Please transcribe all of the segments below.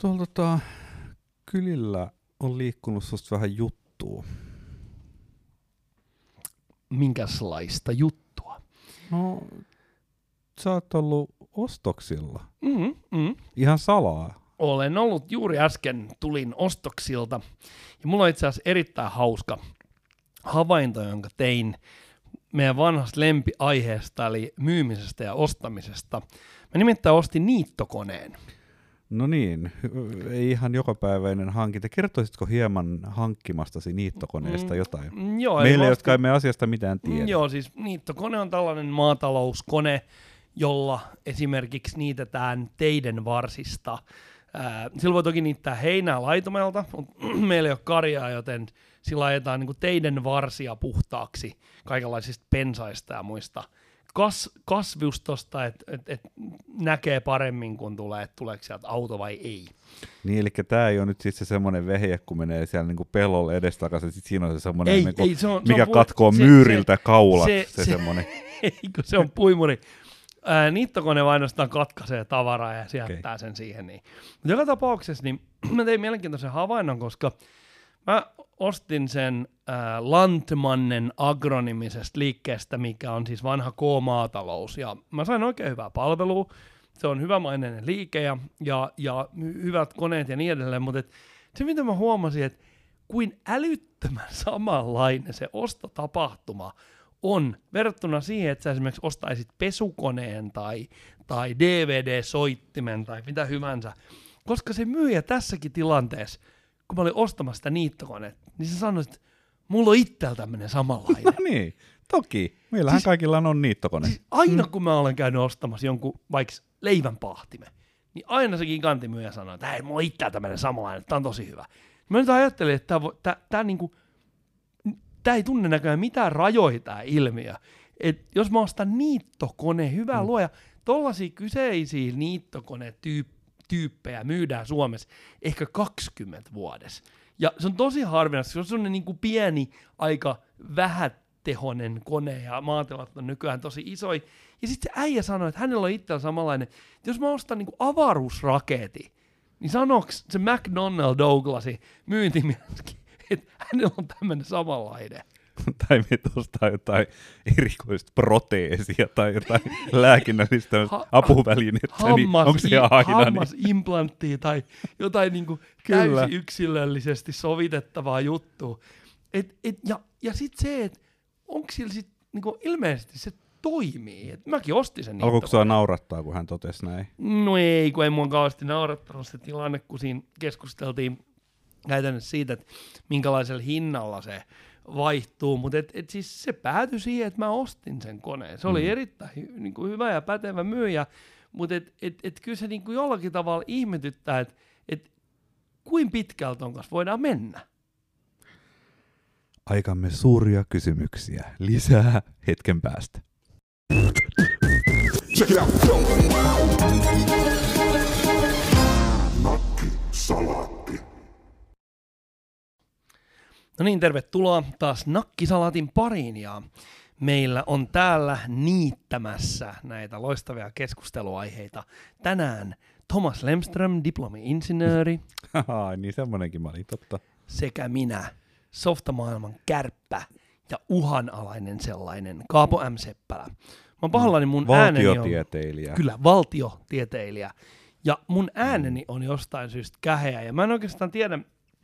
Tuolla tota, kylillä on liikkunut susta vähän juttua. Minkälaista juttua? No, sä oot ollut ostoksilla. Mm, mm. Ihan salaa. Olen ollut juuri äsken, tulin ostoksilta. Ja mulla on itse asiassa erittäin hauska havainto, jonka tein meidän vanhasta lempiaiheesta, eli myymisestä ja ostamisesta. Mä nimittäin ostin niittokoneen. No niin, ei ihan jokapäiväinen hankinta. Kertoisitko hieman hankkimastasi niittokoneesta Mm, jotain? Mm, joo, Meille, mä jotka emme asiasta mitään tiedä. Mm, Joo, siis niittokone on tällainen maatalouskone, jolla esimerkiksi niitetään teiden varsista. Sillä voi toki niittää heinää laitumelta, mutta meillä ei ole karjaa, joten sillä ajetaan niin teiden varsia puhtaaksi kaikenlaisista pensaista ja muista kas, kasvustosta, että et, et näkee paremmin, kun tulee, että tuleeko sieltä auto vai ei. Niin, eli tämä ei ole nyt siis se semmoinen vehje, kun menee siellä niinku pellolle edestakaisin, sit siinä on se semmoinen, Ei, niinku, ei, se on, se mikä on pui- katkoo se- myyriltä kaulat, se- se, se, se- semmoinen. Se on puimuri. Ää, niittokone vain ainoastaan katkaisee tavaraa ja se jättää sen siihen. Niin. Mutta joka tapauksessa niin mä tein mielenkiintoisen havainnon, koska mä ostin sen ää, Lantmannen agronimisesta liikkeestä, mikä on siis vanha K-maatalous. Ja mä sain oikein hyvää palvelua. Se on hyvämaineinen liike ja, ja, ja hy- hyvät koneet ja niin edelleen, mutta et se mitä mä huomasin, että kuin älyttömän samanlainen se ostotapahtuma on verrattuna siihen, että sä esimerkiksi ostaisit pesukoneen tai, tai DVD-soittimen tai mitä hyvänsä. Koska se myyjä tässäkin tilanteessa, kun mä olin ostamassa sitä niittokonetta, niin se sanoi, että mulla on itsellä tämmöinen samanlainen. No niin, toki. Meillähän Siis- kaikilla on niittokone. Siis aina kun mä olen käynyt ostamassa jonkun vaikka leivänpahtimen, niin aina se gigantimyyjä sanoo, että hei, mulla on itsellä tämmöinen samanlainen, tää on tosi hyvä. Mä nyt ajattelin, että tää, vo- tää, tää, niinku, tää ei tunne näköjään mitään rajoja tää ilmiö. Et jos mä ostan niittokone, hyvä mm. luoja, tollaisia kyseisiä niittokonetyyppejä myydään Suomessa ehkä 20 vuodessa. Ja se on tosi harvinaista, se on sellainen niin kuin pieni, aika vähätehonen kone ja maatilat on nykyään tosi isoja. Ja sitten se äijä sanoi, että hänellä on itsellä samanlainen, että jos mä ostan niin kuin avaruusraketin, niin sanoks se McDonnell Douglasin myyntimies, että hänellä on tämmöinen samanlainen. tai me ostaa jotain erikoista proteesia tai jotain lääkinnällistä Ha- apuvälinettä, niin hammas, onko se aina niin? hammasimplanttia tai jotain niinku Kyllä. täysin yksilöllisesti sovitettavaa juttua. Et, et, ja ja sitten se, että onko sillä sit, niinku, ilmeisesti se toimii. Et mäkin ostin sen. Alkoiko sua naurattaa, kun hän totesi näin? No ei, kun ei mua kauheasti naurattanut se tilanne, kun siinä keskusteltiin käytännössä siitä, että minkälaisella hinnalla se vaihtuu, mutta et, et siis se päätyi siihen, että mä ostin sen koneen. Se oli Mm. erittäin hy, niin kuin hyvä ja pätevä myyjä, mutta et, et, et kyllä se niin kuin jollakin tavalla ihmetyttää, että et kuin pitkältä on kanssa voidaan mennä. Aikamme suuria kysymyksiä. Lisää hetken päästä. Check it out. Salaatti. No niin, tervetuloa taas Nakkisalaatin pariin ja meillä on täällä niittämässä näitä loistavia keskusteluaiheita. Tänään Thomas Lemström, diplomi-insinööri, Haha, niin semmonenkin mä olin, totta. sekä minä, softamaailman kärppä ja uhanalainen sellainen, Kaapo M. Seppälä. Mä oon pahallani mun ääneni on... Valtiotieteilijä. Kyllä, valtiotieteilijä. Ja mun ääneni on jostain syystä käheä, ja mä en oikeastaan tiedä,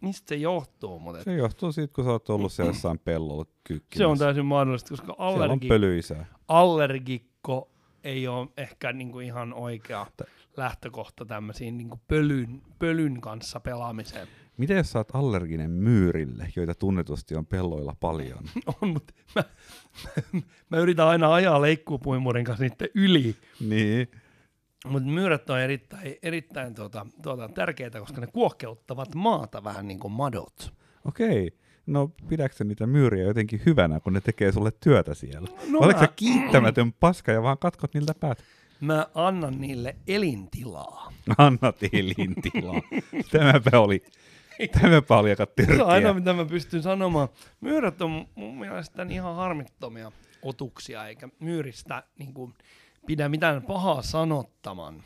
mistä se johtuu, mutta et Se johtuu siitä, kun sä oot ollut siellä jossain pellolla kyykkimässä. se on täysin mahdollista, koska on allergi, pölyisää. allergikko ei ole ehkä niinku ihan oikea lähtökohta tämmöisiin niinku pölyn, pölyn kanssa pelaamiseen. Miten jos sä oot allerginen myyrille, joita tunnetusti on pelloilla paljon? On, mutta mä, mä, mä, yritän aina ajaa leikkuupuimurin kanssa niiden yli. niin. Mutta myyrät on erittäin, erittäin tuota, tuota, tärkeitä, koska ne kuokkeuttavat maata vähän niin kuin madot. Okei. No pidätkö niitä myyriä jotenkin hyvänä, kun ne tekee sulle työtä siellä? No Oletko mä- kiittämätön paska ja vaan katkot niiltä päät? Mä annan niille elintilaa. Annat elintilaa. Tämäpä oli, tämäpä oli aika Se on aina, mitä mä pystyn sanomaan. Myyrät on mun mielestä ihan harmittomia otuksia, eikä myyristä niin kuin, pidä mitään pahaa sanottaman.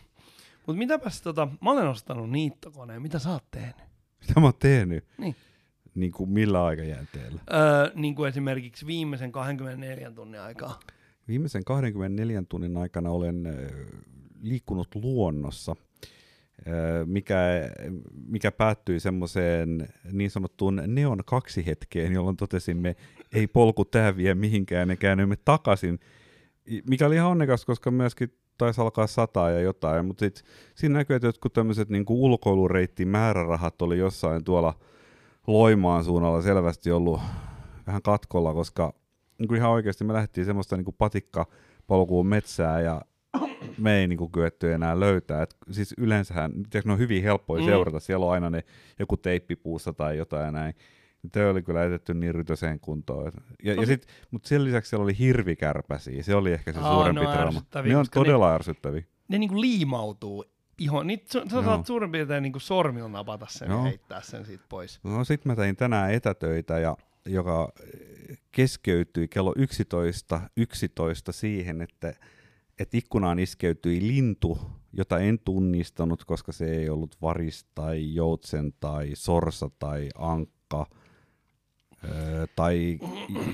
Mutta mitäpäs tota, mä olen ostanut niittokoneen, mitä sä oot tehnyt? Mitä mä oon tehnyt? Niin. Niin kuin millä aikajänteellä? Öö, niin kuin esimerkiksi viimeisen 24 tunnin aikaa. Viimeisen 24 tunnin aikana olen liikkunut luonnossa, mikä, mikä päättyi semmoiseen niin sanottuun neon kaksi hetkeen, jolloin totesimme, ei polku tää vie mihinkään ja käännyimme takaisin, mikä oli ihan onnekas, koska myöskin taisi alkaa sataa ja jotain, mutta sit, siinä näkyy, että jotkut tämmöiset niin ulkoilureitin määrärahat oli jossain tuolla Loimaan suunnalla selvästi ollut vähän katkolla, koska niin kuin ihan oikeasti me lähdettiin semmoista niin patikkapolkuun metsää ja me ei niin kuin kyetty enää löytää. Et siis yleensähän, tiedätkö, ne on hyvin helppoja Mm. seurata, siellä on aina ne joku teippipuussa tai jotain näin. Tämä oli kyllä jätetty niin rytöseen kuntoon. Ja, ja sit, mutta sen lisäksi siellä oli hirvikärpäsiä, se oli ehkä se Aa, suurempi ne on trauma. Ne on koska ne- todella ärsyttäviä. Ne niinku liimautuu ihon. Niitä, sä, sä saat suurin piirtein niinku sormilla napata sen ja Joo. heittää sen siitä pois. No sit mä tein tänään etätöitä, ja, joka eh, keskeytyi kello 11, 11 siihen, että, että ikkunaan iskeytyi lintu, jota en tunnistanut, koska se ei ollut varis tai joutsen tai sorsa tai ankka öö, tai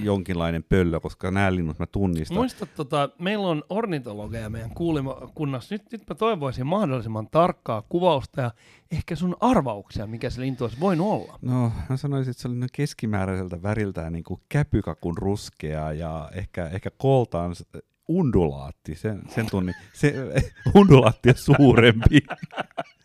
jonkinlainen pöllö, koska nämä linnut mä tunnistan. Muista, tota, meillä on ornitologeja meidän kuulimakunnassa. Nyt, nyt mä toivoisin mahdollisimman tarkkaa kuvausta ja ehkä sun arvauksia, mikä se lintu olisi voinut olla. No, mä sanoisin, että se oli keskimääräiseltä väriltään niin kuin käpykakun ruskea ja ehkä, ehkä koltaan undulaatti, sen, sen tunnin, se undulaatti on suurempi.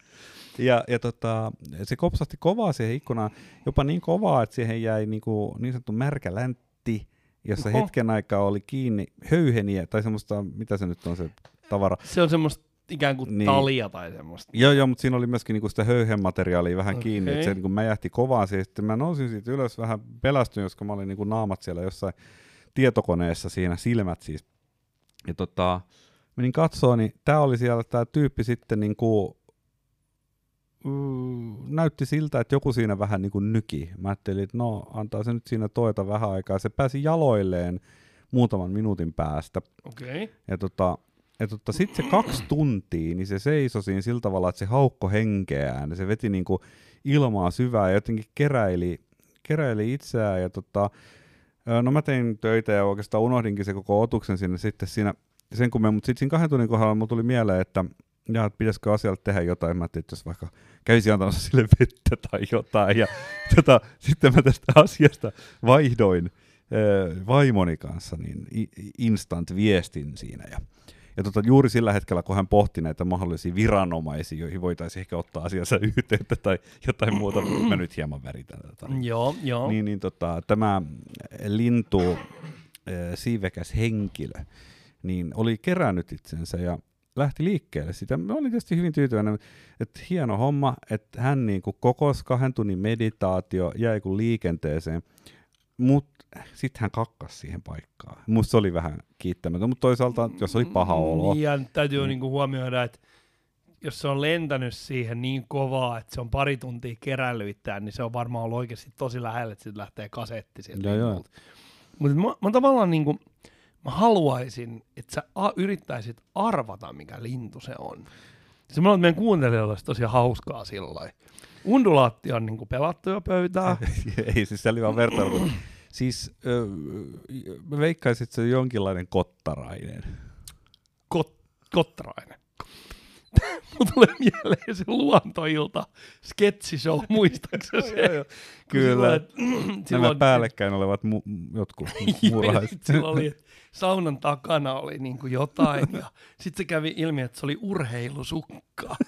Ja, ja tota, se kopsahti kovaa siihen ikkunaan, jopa niin kovaa, että siihen jäi niin, kuin, niin sanottu märkä läntti, jossa Oho. hetken aikaa oli kiinni höyheniä, tai semmoista, mitä se nyt on se tavara, Se on semmoista ikään kuin Niin. talia tai semmoista. Joo, joo, mutta siinä oli myöskin niinku sitä höyhenmateriaalia vähän okay. kiinni, että se niinku mäjähti kovaa siihen. Sitten mä nousin siitä ylös vähän pelästyin, koska mä olin niinku naamat siellä jossain tietokoneessa siinä, silmät siis. Ja tota, menin katsoa, niin tää oli siellä tää tyyppi sitten niinku, näytti siltä, että joku siinä vähän niinku nyki. Mä ajattelin, että no, antaa se nyt siinä toita vähän aikaa. Se pääsi jaloilleen muutaman minuutin päästä. Okei. Okay. Ja tota, ja tota, sitten se kaksi tuntia, niin se seisoi siinä sillä tavalla, että se haukko henkeään. Se veti niinku ilmaa syvää ja jotenkin keräili, keräili itseään. Ja tota, no mä tein töitä ja oikeastaan unohdinkin se koko otuksen sinne sitten siinä sen kun me, mutta sitten siinä kahden tunnin kohdalla mulla tuli mieleen, että ja, että pitäisikö asialle tehdä jotain. Mä ajattelin, että jos vaikka kävisi antamassa sille vettä tai jotain. Ja tota, sitten mä tästä asiasta vaihdoin ö, vaimoni kanssa niin instant viestin siinä. Ja, ja tota, juuri sillä hetkellä, kun hän pohti näitä mahdollisia viranomaisia, joihin voitaisiin ehkä ottaa asiassa yhteyttä tai jotain muuta, mä nyt hieman väritän tätä. Joo, joo. Niin, niin tota, tämä lintu, äh, siivekäs henkilö, niin oli kerännyt itsensä ja lähti liikkeelle sitä. Mä olin tietysti hyvin tyytyväinen, että hieno homma, että hän niin kuin kokosi kahden tunnin meditaatio, jäi kuin liikenteeseen, mutta sitten hän kakkas siihen paikkaan. Musta se oli vähän kiittämätön, mutta toisaalta, jos oli paha olo, Niin, ja täytyy Mm. niinku huomioida, että jos se on lentänyt siihen niin kovaa, että se on pari tuntia kerällyttää, niin se on varmaan ollut oikeasti tosi lähellä, että sitten lähtee kasetti sieltä. Joo. Mutta mä, mä tavallaan niinku, mä haluaisin, että sä a- yrittäisit arvata, mikä lintu se on. Se että meidän kuuntelijoilla olisi tosi hauskaa sillä Undulaatti on niinku pelattu jo pöytää. ei siis se oli vaan vertailu. Siis ö, mä veikkaisin, että se on jonkinlainen kottarainen. Kot, kottarainen. Mulla tulee mieleen se luontoilta sketsishow, muistaakseni se? Joo, joo. Kyllä. Silloin, Nämä silloin- päällekkäin olevat mu- jotkut Joo, muurahaiset. Sillä oli, että saunan takana oli niin kuin jotain ja sitten se kävi ilmi, että se oli urheilusukka.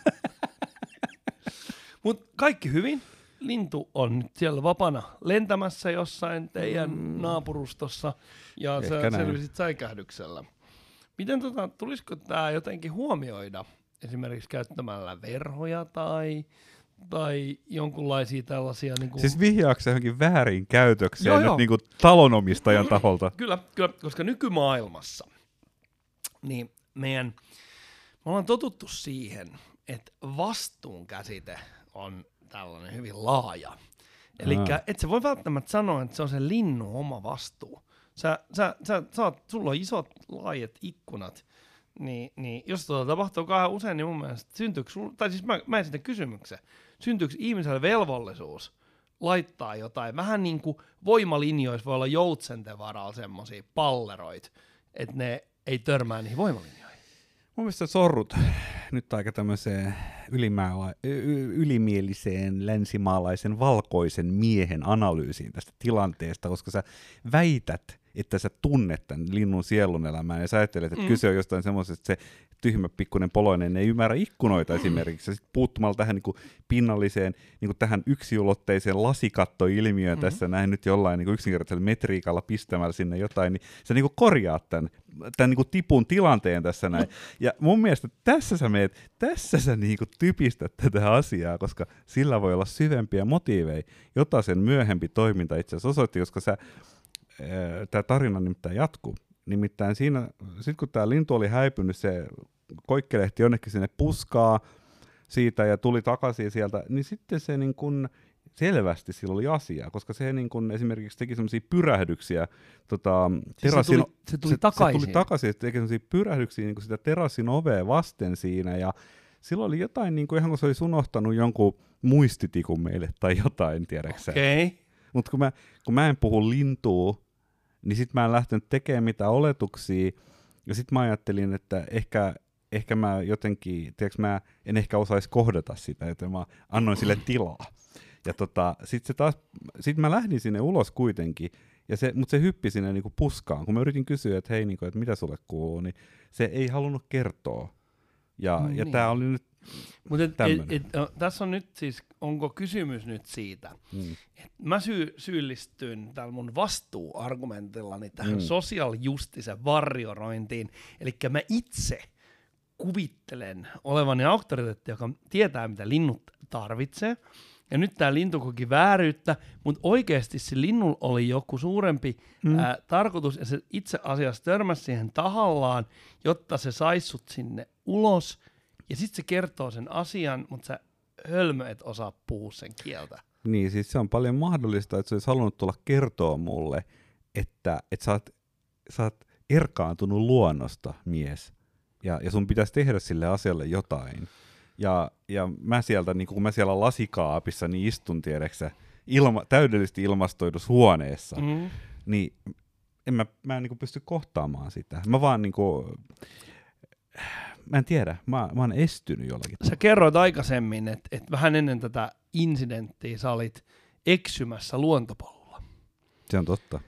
Mutta kaikki hyvin. Lintu on nyt siellä vapana lentämässä jossain teidän mm. naapurustossa ja Ehkä sä näin. selvisit säikähdyksellä. Miten tota, tulisiko tämä jotenkin huomioida esimerkiksi käyttämällä verhoja tai, tai jonkunlaisia tällaisia... Niin kuin... Siis vihjaako se johonkin väärin käytökseen Joo, nyt joo. niinku talonomistajan taholta? Kyllä, kyllä, koska nykymaailmassa niin meidän, me ollaan totuttu siihen, että vastuun käsite on tällainen hyvin laaja. Eli et sä voi välttämättä sanoa, että se on se linnun oma vastuu. Sä, sä, sä, sä oot, sulla on isot laajat ikkunat, niin, niin jos tuota tapahtuu kauhean usein, niin mun mielestä syntyykö sul, tai siis mä, mä esitän kysymyksen, syntyykö ihmiselle velvollisuus laittaa jotain, vähän niin kuin voimalinjoissa voi olla joutsenten varalla semmoisia palleroit, että ne ei törmää niihin voimalinjoihin. Mun mielestä sorrut nyt aika tämmöiseen ylimäala- y- ylimieliseen länsimaalaisen valkoisen miehen analyysiin tästä tilanteesta, koska sä väität, että sä tunnet tämän linnun sielun elämään ja sä ajattelet, että mm. kyse on jostain semmoisesta, että se tyhmä pikkuinen poloinen ei ymmärrä ikkunoita esimerkiksi. Ja sit puuttumalla tähän niin kuin pinnalliseen, niin kuin tähän yksiulotteiseen lasikattoilmiöön mm-hmm. tässä näin nyt jollain niin kuin yksinkertaisella metriikalla pistämällä sinne jotain, niin sä niin kuin korjaat tämän, tämän niin kuin tipun tilanteen tässä näin. Ja mun mielestä tässä sä meet, tässä sä niin kuin typistät tätä asiaa, koska sillä voi olla syvempiä motiiveja, jota sen myöhempi toiminta itse asiassa osoitti, koska sä, tämä tarina nimittäin jatkuu. Nimittäin siinä, sitten kun tämä lintu oli häipynyt, se koikkelehti jonnekin sinne puskaa siitä ja tuli takaisin sieltä, niin sitten se niin kun, selvästi sillä oli asiaa, koska se niin kun esimerkiksi teki semmoisia pyrähdyksiä. Tota, siis terassin, se tuli, se tuli se, takaisin? Se tuli takaisin, että teki semmoisia pyrähdyksiä niin sitä terassin ovea vasten siinä ja silloin oli jotain, niin kuin ihan kuin se olisi unohtanut jonkun muistitikun meille tai jotain, tiedäksä. Okei. Okay. Mutta kun mä, kun mä en puhu lintua, niin sitten mä en lähtenyt tekemään mitään oletuksia, ja sitten mä ajattelin, että ehkä, ehkä mä jotenkin, tiedätkö, mä en ehkä osaisi kohdata sitä, joten mä annoin sille tilaa. Ja tota, sitten se taas, sit mä lähdin sinne ulos kuitenkin, ja se, mutta se hyppi sinne niinku puskaan. Kun mä yritin kysyä, että hei, niinku, että mitä sulle kuuluu, niin se ei halunnut kertoa. Ja, mm, ja niin. tämä oli nyt mutta et, et, et, tässä on nyt siis, onko kysymys nyt siitä, mm. että mä sy- syyllistyn tällä mun vastuuargumentillani tähän mm. social justice varjorointiin, eli mä itse kuvittelen olevani auktoriteetti, joka tietää, mitä linnut tarvitsee, ja nyt tämä lintu koki vääryyttä, mutta oikeasti se linnun oli joku suurempi mm. ää, tarkoitus, ja se itse asiassa törmäsi siihen tahallaan, jotta se saisi sut sinne ulos, ja sitten se kertoo sen asian, mutta sä hölmö et osaa puhua sen kieltä. Niin, siis se on paljon mahdollista, että se olisi halunnut tulla kertoa mulle, että, että sä, oot, sä oot erkaantunut luonnosta, mies, ja, ja sun pitäisi tehdä sille asialle jotain. Ja, ja mä sieltä, niin kun mä siellä lasikaapissa niin istun, tiedäksä, ilma, täydellisesti ilmastoidussa huoneessa, mm. niin en mä, mä en niin pysty kohtaamaan sitä. Mä vaan niin kuin, mä en tiedä, mä, mä oon estynyt jollakin. Sä kerroit aikaisemmin, että, että vähän ennen tätä incidenttiä sä olit eksymässä luontopolulla. Se on totta.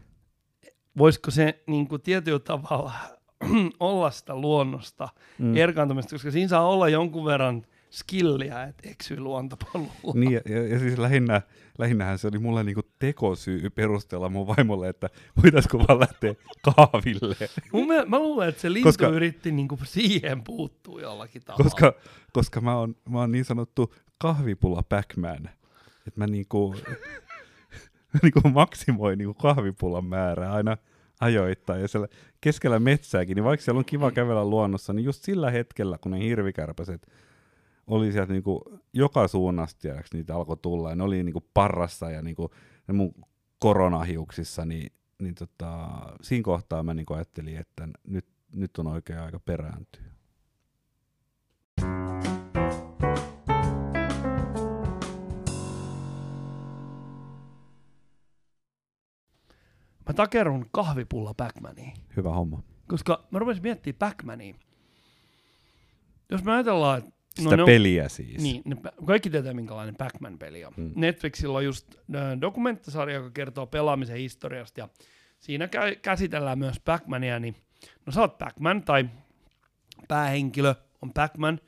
Voisiko se niin kuin tietyllä tavalla olla sitä luonnosta mm. erkaantumista, koska siinä saa olla jonkun verran skilliä, että eksyy luontopolulla. Niin, ja, ja, ja siis lähinnä, lähinnähän se oli mulle niinku tekosyy perustella mun vaimolle, että voitaisiko vaan lähteä kahville. Mun mielestä, mä luulen, että se lintu koska, yritti niinku siihen puuttua jollakin tavalla. Koska, koska mä, oon, mä oon niin sanottu kahvipulla Pac-Man. Että mä niinku, niinku maksimoin niinku kahvipullan määrää aina ajoittain. Ja siellä keskellä metsääkin, niin vaikka siellä on kiva kävellä luonnossa, niin just sillä hetkellä, kun ne hirvikärpäset oli sieltä niinku joka suunnasta, tiedäks, niitä alkoi tulla, ja ne oli niinku parrassa ja niinku, ne mun koronahiuksissa, niin, niin tota, siinä kohtaa mä niinku ajattelin, että nyt, nyt on oikea aika perääntyä. Mä takerun kahvipulla Backmaniin. Hyvä homma. Koska mä rupesin miettimään Backmania. Jos me ajatellaan, että Sitä no, peliä siis. Niin, ne, kaikki tietää minkälainen Pac-Man-peli on. Hmm. Netflixillä on just dokumenttisarja, joka kertoo pelaamisen historiasta ja siinä kä- käsitellään myös Pac-Mania, niin no sä oot Pac-Man tai päähenkilö on Pac-Man,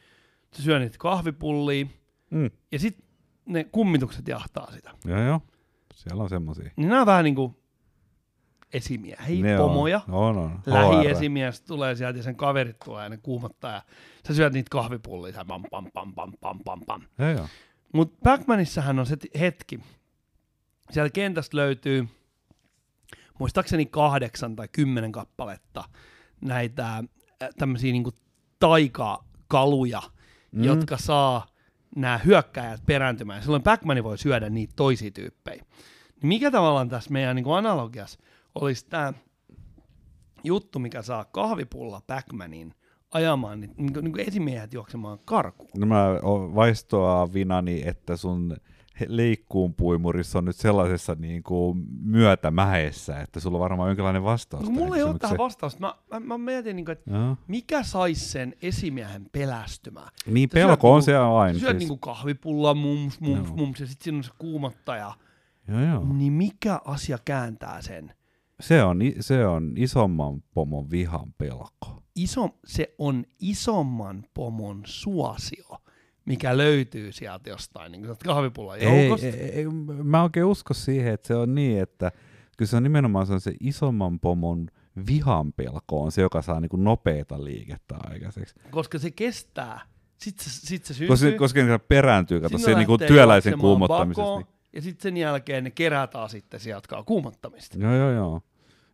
sä syö niitä kahvipullia hmm. ja sitten ne kummitukset jahtaa sitä. Joo joo, siellä on semmosia. Niin nämä on vähän niinku esimiehiä, ne pomoja. On, on, on. Lähiesimies tulee sieltä ja sen kaverit tulee ja ne kuumottaa ja sä syöt niitä kahvipullia, pam pam pam pam pam pam pam. Mutta Pac-Manissahan on se hetki. Siellä kentästä löytyy muistaakseni kahdeksan tai kymmenen kappaletta näitä äh, tämmöisiä niinku taikakaluja, mm. jotka saa nämä hyökkäjät perääntymään. Silloin pac voi syödä niitä toisia tyyppejä. Niin mikä tavallaan tässä meidän niin analogiassa olisi tämä juttu, mikä saa kahvipulla Backmanin ajamaan niin, niin, niin esimiehet juoksemaan karkuun. No mä vaistoa vinani, että sun he- leikkuunpuimurissa on nyt sellaisessa niin kuin myötämäessä, että sulla on varmaan jonkinlainen vastaus. No, mulla ei ole tähän vastausta. Mä, mä, mä mietin, niin kuin, että Joo. mikä saisi sen esimiehen pelästymään. Niin syöt pelko on niinku- se aina. Syöt Siis. niinku kahvipulla, mums, mums, Joo. mums, ja sitten siinä on se kuumottaja. Joo, joo. Niin mikä asia kääntää sen? Se, on, se on isomman pomon vihan pelko. Iso, se on isomman pomon suosio, mikä löytyy sieltä jostain niin kahvipullan joukosta. ei, ei, mä oikein usko siihen, että se on niin, että kyllä se on nimenomaan se, on se isomman pomon vihan pelko on se, joka saa niinku nopeita liikettä aikaiseksi. Koska se kestää. Sitten se, sit se syntyy. Koska, koska ne perääntyy, kato, se niinku lähtee työläisen juoksemaan kuumottamisesta. Niin. Ja sitten sen jälkeen ne kerätään sitten, se jatkaa kuumottamista. Joo, joo, joo.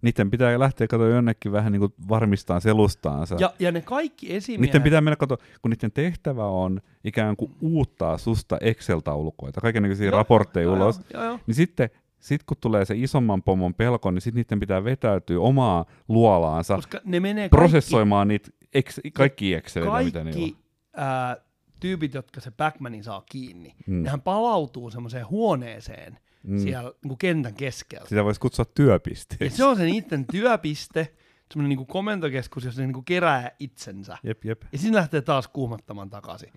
Niiden pitää lähteä kato jonnekin vähän niinku varmistaa selustaansa. Ja, ja ne kaikki esimiehet... Niiden pitää mennä, kato, kun niiden tehtävä on ikään kuin uuttaa susta Excel-taulukoita, kaikenlaisia raportteja joo, ulos, Joo, joo. niin sitten sit kun tulee se isomman pomon pelko, niin sitten niiden pitää vetäytyä omaa luolaansa Koska ne menee kaikki, prosessoimaan niitä ex, kaikki Exceleitä, mitä niillä on. kaikki ää, tyypit, jotka se Backmanin saa kiinni, Mm. nehän palautuu semmoiseen huoneeseen Mm. siellä niin kentän keskellä. Sitä voisi kutsua Ja työpisteeksi. se on se niiden työpiste, semmoinen niin komentokeskus, jossa ne niin kerää itsensä. Jep, jep. Ja sitten lähtee taas kuumottamaan takaisin.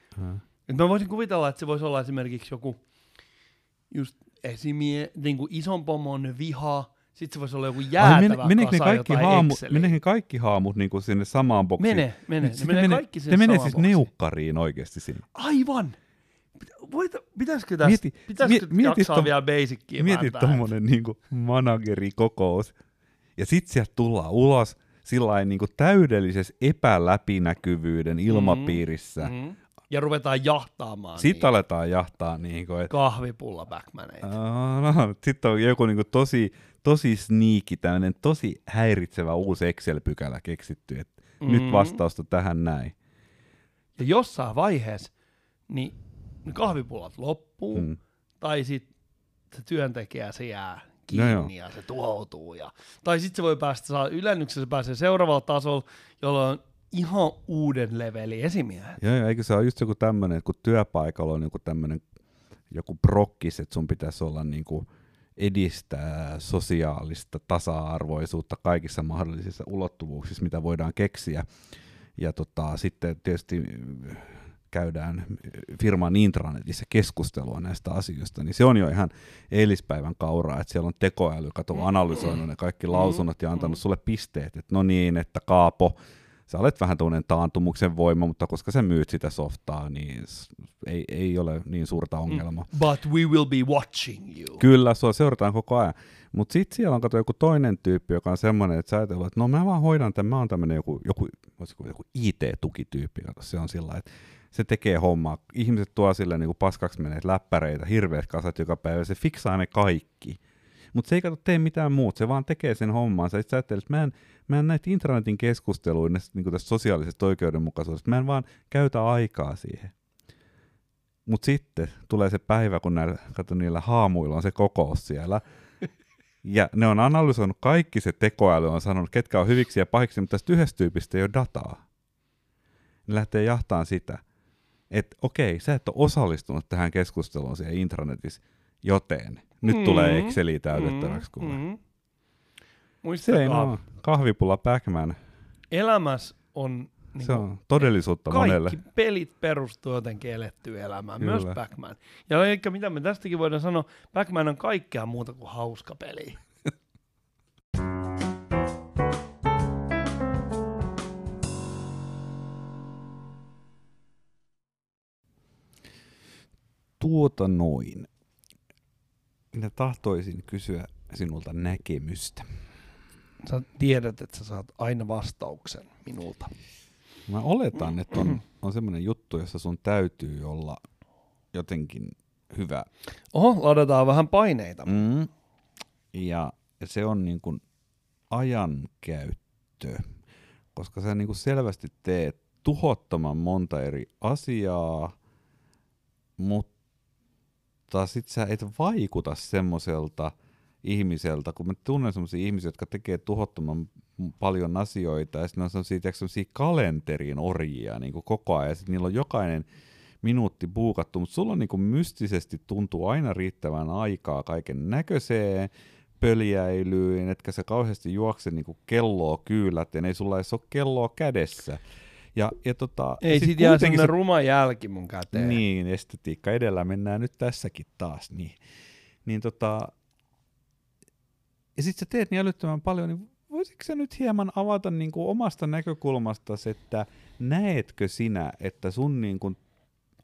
Et mä voisin kuvitella, että se voisi olla esimerkiksi joku just esimie, niin kuin ison pomon viha, sitten se voisi olla joku Ai, jäätävä mene, meneekö ne kaikki Exceliä. meneekö ne kaikki haamut niinku sinne samaan boksiin? Mene, mene. Ne Sitten menee menee- kaikki ne sinne menee siis boksiin. neukkariin oikeasti sinne. Aivan! Voita, pitäisikö tästä, Mieti- pitäisikö mie- mieti jaksaa tom- vielä basickia Mieti vääntää? tommonen niinku managerikokous. Ja sit sieltä tullaan ulos sillä niinku täydellisessä epäläpinäkyvyyden ilmapiirissä. Mm. Mm. Ja ruvetaan jahtaamaan Sitten niin aletaan jahtaa niinku, että kahvipulla backmaneita. no, sitten on joku niinku tosi, tosi sneaky, tämmönen tosi häiritsevä uusi Excel-pykälä keksitty, että mm. nyt vastausta tähän näin. Ja jossain vaiheessa niin ne kahvipullat loppuu, Mm. tai sitten se työntekijä se jää No kiinni joo. ja se tuhoutuu. Ja, tai sitten se voi päästä, saa ylennyksessä se pääsee seuraavalla tasolla, jolla on ihan uuden leveli esimiehet. Joo, joo, eikö se ole just joku tämmöinen, että kun työpaikalla on joku tämmöinen joku prokkis, että sun pitäisi olla niinku edistää sosiaalista tasa-arvoisuutta kaikissa mahdollisissa ulottuvuuksissa, mitä voidaan keksiä. Ja tota, sitten tietysti äh, käydään firman intranetissä keskustelua näistä asioista, niin se on jo ihan eilispäivän kauraa, että siellä on tekoäly, kato, analysoinut ne kaikki lausunnot ja antanut sulle pisteet, että no niin, että Kaapo, sä olet vähän tuollainen taantumuksen voima, mutta koska sä myyt sitä softaa, niin ei, ei ole niin suurta ongelmaa. But we will be watching you. Kyllä, sua seurataan koko ajan. Mutta sitten siellä on kato joku toinen tyyppi, joka on semmoinen, että sä ajatellut, että no mä vaan hoidan tämän, mä oon tämmöinen joku, joku, joku IT-tukityyppi, kato se on sillä että se tekee hommaa. Ihmiset tuo sille niin paskaksi meneet läppäreitä, hirveät kasat joka päivä, se fiksaa ne kaikki. Mutta se ei kato tee mitään muuta, se vaan tekee sen homman. Sä, sit sä että mä en, mä en näitä internetin keskusteluja niin tästä sosiaalisesta oikeudenmukaisuudesta, mä en vaan käytä aikaa siihen. Mutta sitten tulee se päivä, kun näillä, kato, niillä haamuilla on se kokous siellä. Ja ne on analysoinut kaikki se tekoäly, on sanonut, ketkä on hyviksi ja pahiksi, mutta tästä yhdestä tyypistä ei ole dataa. Ne lähtee jahtaan sitä, että okei, sä et ole osallistunut tähän keskusteluun siellä intranetissä, joten nyt Mm, tulee Exceliä täytettäväksi. Mm. Ei Muistakaa, kahvipulla Backman. elämässä on, niin Se on todellisuutta kaikki monelle. pelit perustuu jotenkin elettyyn elämään, Kyllä. myös Backman. Ja eikä mitä me tästäkin voidaan sanoa, Backman on kaikkea muuta kuin hauska peli. Tuota noin. Minä tahtoisin kysyä sinulta näkemystä. Sä tiedät, että sä saat aina vastauksen minulta. Mä oletan, että on, on semmoinen juttu, jossa sun täytyy olla jotenkin hyvä. Oho, ladataan vähän paineita. Mm. Ja se on niin kuin ajankäyttö, koska sä niin kuin selvästi teet tuhottoman monta eri asiaa, mutta sit sä et vaikuta semmoiselta ihmiseltä, kun mä tunnen sellaisia ihmisiä, jotka tekee tuhottoman paljon asioita, ja sitten on sellaisia kalenterin orjia niin kuin koko ajan, ja sitten niillä on jokainen minuutti buukattu, mutta sulla on niin kuin mystisesti tuntuu aina riittävän aikaa kaiken näköiseen, pöljäilyyn, etkä sä kauheasti juokse niin kuin kelloa kyyläten, ei sulla edes ole kelloa kädessä. Ja, ja tota, Ei sit, sit jää semmoinen ruma jälki mun käteen. Niin, estetiikka edellä mennään nyt tässäkin taas. Niin, niin tota, ja sit sä teet niin älyttömän paljon, niin voisitko sä nyt hieman avata niin kuin omasta näkökulmasta, että näetkö sinä, että sun niin kuin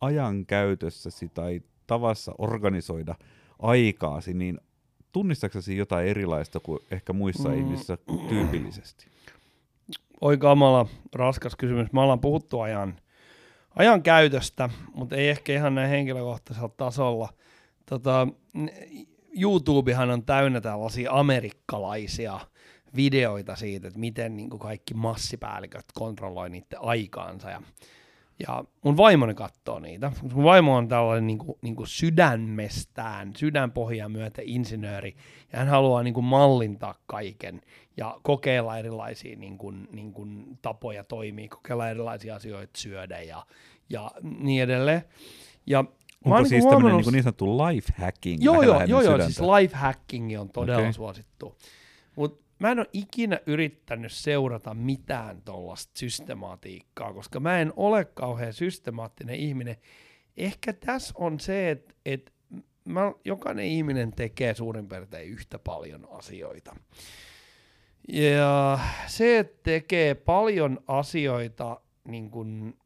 ajan käytössäsi tai tavassa organisoida aikaasi, niin tunnistaksesi jotain erilaista kuin ehkä muissa mm. ihmisissä tyypillisesti? Oi kamala, raskas kysymys. Me ollaan puhuttu ajan, ajan käytöstä, mutta ei ehkä ihan näin henkilökohtaisella tasolla. Tota, YouTubehan on täynnä tällaisia amerikkalaisia videoita siitä, että miten niin kuin kaikki massipäälliköt kontrolloi niiden aikaansa. Ja ja mun vaimoni katsoo niitä. Mun vaimo on tällainen niin kuin, niin kuin sydämestään, sydänpohjaa myötä insinööri, ja hän haluaa niin kuin mallintaa kaiken ja kokeilla erilaisia niin kuin, niin kuin tapoja toimia, kokeilla erilaisia asioita syödä ja, ja niin edelleen. Ja Onko niin siis tämmöinen niin, niin sanottu life hacking? Joo, joo, joo, joo, siis life hacking on todella okay. suosittu. Mutta mä en ole ikinä yrittänyt seurata mitään tuollaista systematiikkaa, koska mä en ole kauhean systemaattinen ihminen. Ehkä tässä on se, että, mä, jokainen ihminen tekee suurin piirtein yhtä paljon asioita. Ja se, että tekee paljon asioita, niin kun,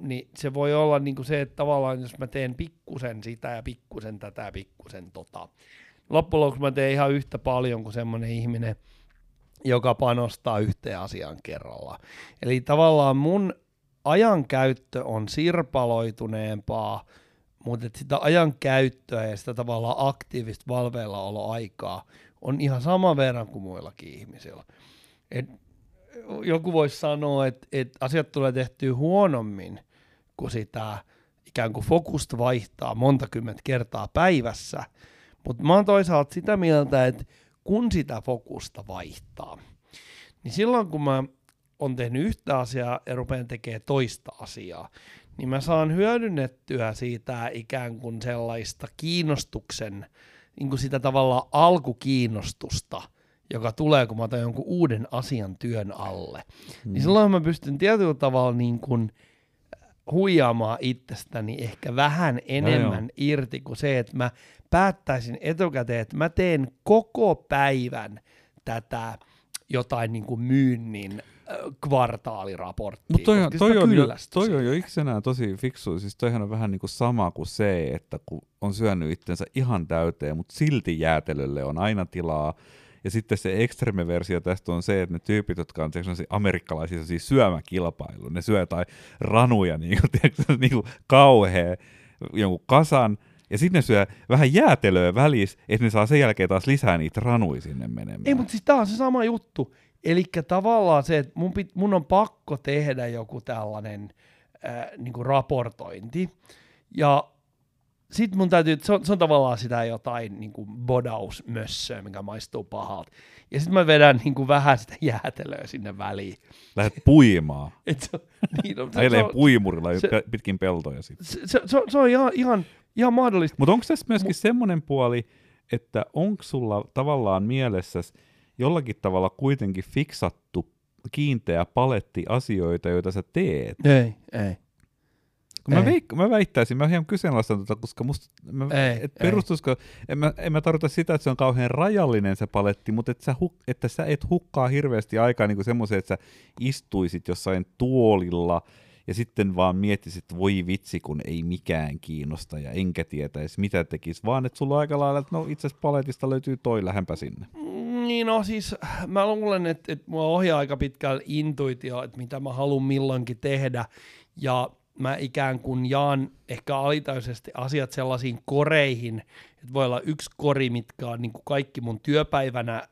niin se voi olla niin se, että tavallaan jos mä teen pikkusen sitä ja pikkusen tätä ja pikkusen tota, loppujen lopuksi mä teen ihan yhtä paljon kuin semmoinen ihminen, joka panostaa yhteen asiaan kerralla. Eli tavallaan mun ajankäyttö on sirpaloituneempaa, mutta sitä ajankäyttöä ja sitä tavallaan aktiivista valveillaoloaikaa on ihan sama verran kuin muillakin ihmisillä. Et joku voisi sanoa, että, että asiat tulee tehtyä huonommin, kun sitä ikään kuin fokusta vaihtaa monta kymmentä kertaa päivässä – mutta mä oon toisaalta sitä mieltä, että kun sitä fokusta vaihtaa, niin silloin kun mä on tehnyt yhtä asiaa ja rupean tekemään toista asiaa, niin mä saan hyödynnettyä siitä ikään kuin sellaista kiinnostuksen, niin kuin sitä tavallaan alkukiinnostusta, joka tulee, kun mä otan jonkun uuden asian työn alle. Hmm. Niin silloin mä pystyn tietyllä tavalla niin kuin huijaamaan itsestäni ehkä vähän enemmän no irti kuin se, että mä päättäisin etukäteen, että mä teen koko päivän tätä jotain niin kuin myynnin kvartaaliraporttia. Mutta toi, on, toi, on, jo, toi on jo iksenään tosi fiksu. Siis toihan on vähän niin kuin sama kuin se, että kun on syönyt itsensä ihan täyteen, mutta silti jäätelölle on aina tilaa. Ja sitten se ekstreme-versio tästä on se, että ne tyypit, jotka on amerikkalaisia siis syömäkilpailu, ne syö jotain ranuja niin kuin, tiedätkö, niin kuin kauhea jonkun kasan, ja sitten ne syö vähän jäätelöä välissä, että ne saa sen jälkeen taas lisää niitä ranuja sinne menemään. Ei, mutta siis tää on se sama juttu. Eli tavallaan se, että mun, pit, mun on pakko tehdä joku tällainen äh, niinku raportointi. Ja sit mun täytyy, se on, se on tavallaan sitä jotain niinku bodausmössöä, mikä maistuu pahalta. Ja sitten mä vedän niinku vähän sitä jäätelöä sinne väliin. Lähdet puimaan. Et se, niin, no, se, se, puimurilla se, pitkin peltoja sitten. Se, se, se, se on ihan, ihan ihan mahdollista. Mutta onko tässä myöskin M- semmoinen puoli, että onko sulla tavallaan mielessä jollakin tavalla kuitenkin fiksattu kiinteä paletti asioita, joita sä teet? Ei, ei. Kun mä, veik- mä väittäisin, mä hieman kyseenalaistan tota, koska musta, mä, ei, et perustusko, en mä, en mä tarkoita sitä, että se on kauhean rajallinen se paletti, mutta että sä, huk, että sä et hukkaa hirveästi aikaa niin semmoiseen, että sä istuisit jossain tuolilla ja sitten vaan miettisit, että voi vitsi, kun ei mikään kiinnosta ja enkä tietäisi mitä tekisi, vaan että sulla on aika lailla, että no itse asiassa paletista löytyy toi lähempä sinne. Niin no siis mä luulen, että, että mua ohjaa aika pitkällä intuitio, että mitä mä haluan milloinkin tehdä. Ja mä ikään kuin jaan ehkä alitaisesti asiat sellaisiin koreihin, että voi olla yksi kori, mitkä on niin kuin kaikki mun työpäivänä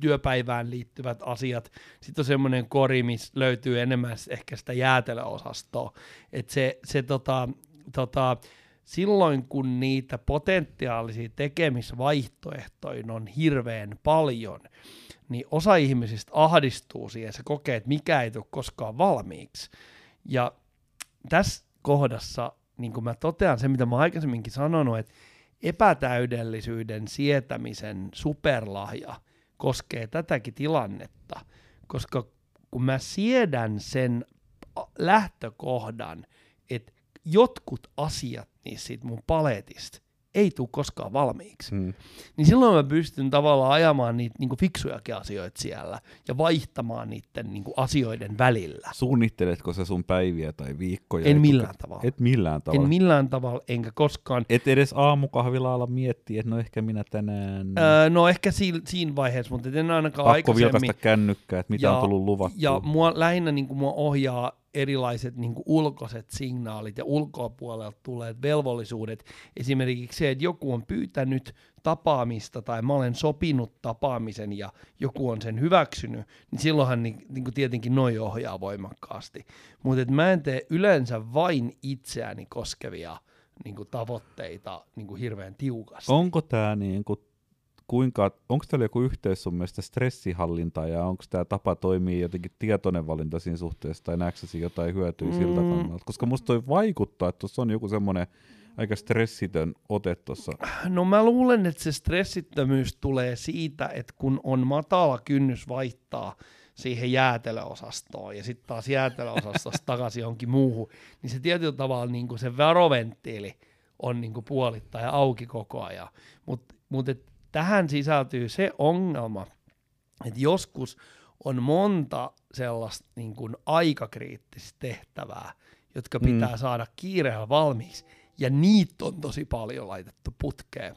työpäivään liittyvät asiat. Sitten on semmoinen kori, missä löytyy enemmän ehkä sitä jäätelöosastoa. Että se, se tota, tota, silloin kun niitä potentiaalisia tekemisvaihtoehtoja on hirveän paljon, niin osa ihmisistä ahdistuu siihen, se kokee, että mikä ei tule koskaan valmiiksi. Ja tässä kohdassa, niin kuin mä totean se, mitä mä aikaisemminkin sanonut, että epätäydellisyyden sietämisen superlahja koskee tätäkin tilannetta, koska kun mä siedän sen lähtökohdan, että jotkut asiat niistä siitä mun paletista ei tule koskaan valmiiksi. Hmm. Niin silloin mä pystyn tavallaan ajamaan niitä niin fiksujakin asioita siellä ja vaihtamaan niiden niin asioiden välillä. Suunnitteletko sä sun päiviä tai viikkoja? En millään tavalla. Et millään tavalla? En millään tavalla, enkä koskaan. Et edes aamukahvilla ala miettiä, että no ehkä minä tänään... Öö, no ehkä siinä, siinä vaiheessa, mutta en ainakaan Pakko aikaisemmin. vilkaista kännykkää, että mitä ja, on tullut luvattua. Ja mua, lähinnä niin mua ohjaa erilaiset niin kuin ulkoiset signaalit ja ulkopuolelta tulee velvollisuudet. Esimerkiksi se, että joku on pyytänyt tapaamista tai mä olen sopinut tapaamisen ja joku on sen hyväksynyt, niin silloinhan niin, niin kuin tietenkin noin ohjaa voimakkaasti. Mutta mä en tee yleensä vain itseäni koskevia niin kuin tavoitteita niin kuin hirveän tiukasti. Onko tämä niin kuin kuinka, onko täällä joku yhteys sun mielestä stressihallinta ja onko tämä tapa toimia jotenkin tietoinen valinta siinä suhteessa tai näetkö jotain hyötyä mm. siltä kannalta? Koska musta toi vaikuttaa, että tuossa on joku semmoinen aika stressitön ote tuossa. No mä luulen, että se stressittömyys tulee siitä, että kun on matala kynnys vaihtaa siihen jäätelöosastoon ja sitten taas jäätelöosastosta takaisin johonkin muuhun, niin se tietyllä tavalla niin se varoventtiili on niin kuin puolittain auki koko ajan. Mutta mut, mut tähän sisältyy se ongelma, että joskus on monta sellaista niin kuin aikakriittistä tehtävää, jotka mm. pitää mm. saada kiireellä valmiiksi, ja niitä on tosi paljon laitettu putkeen.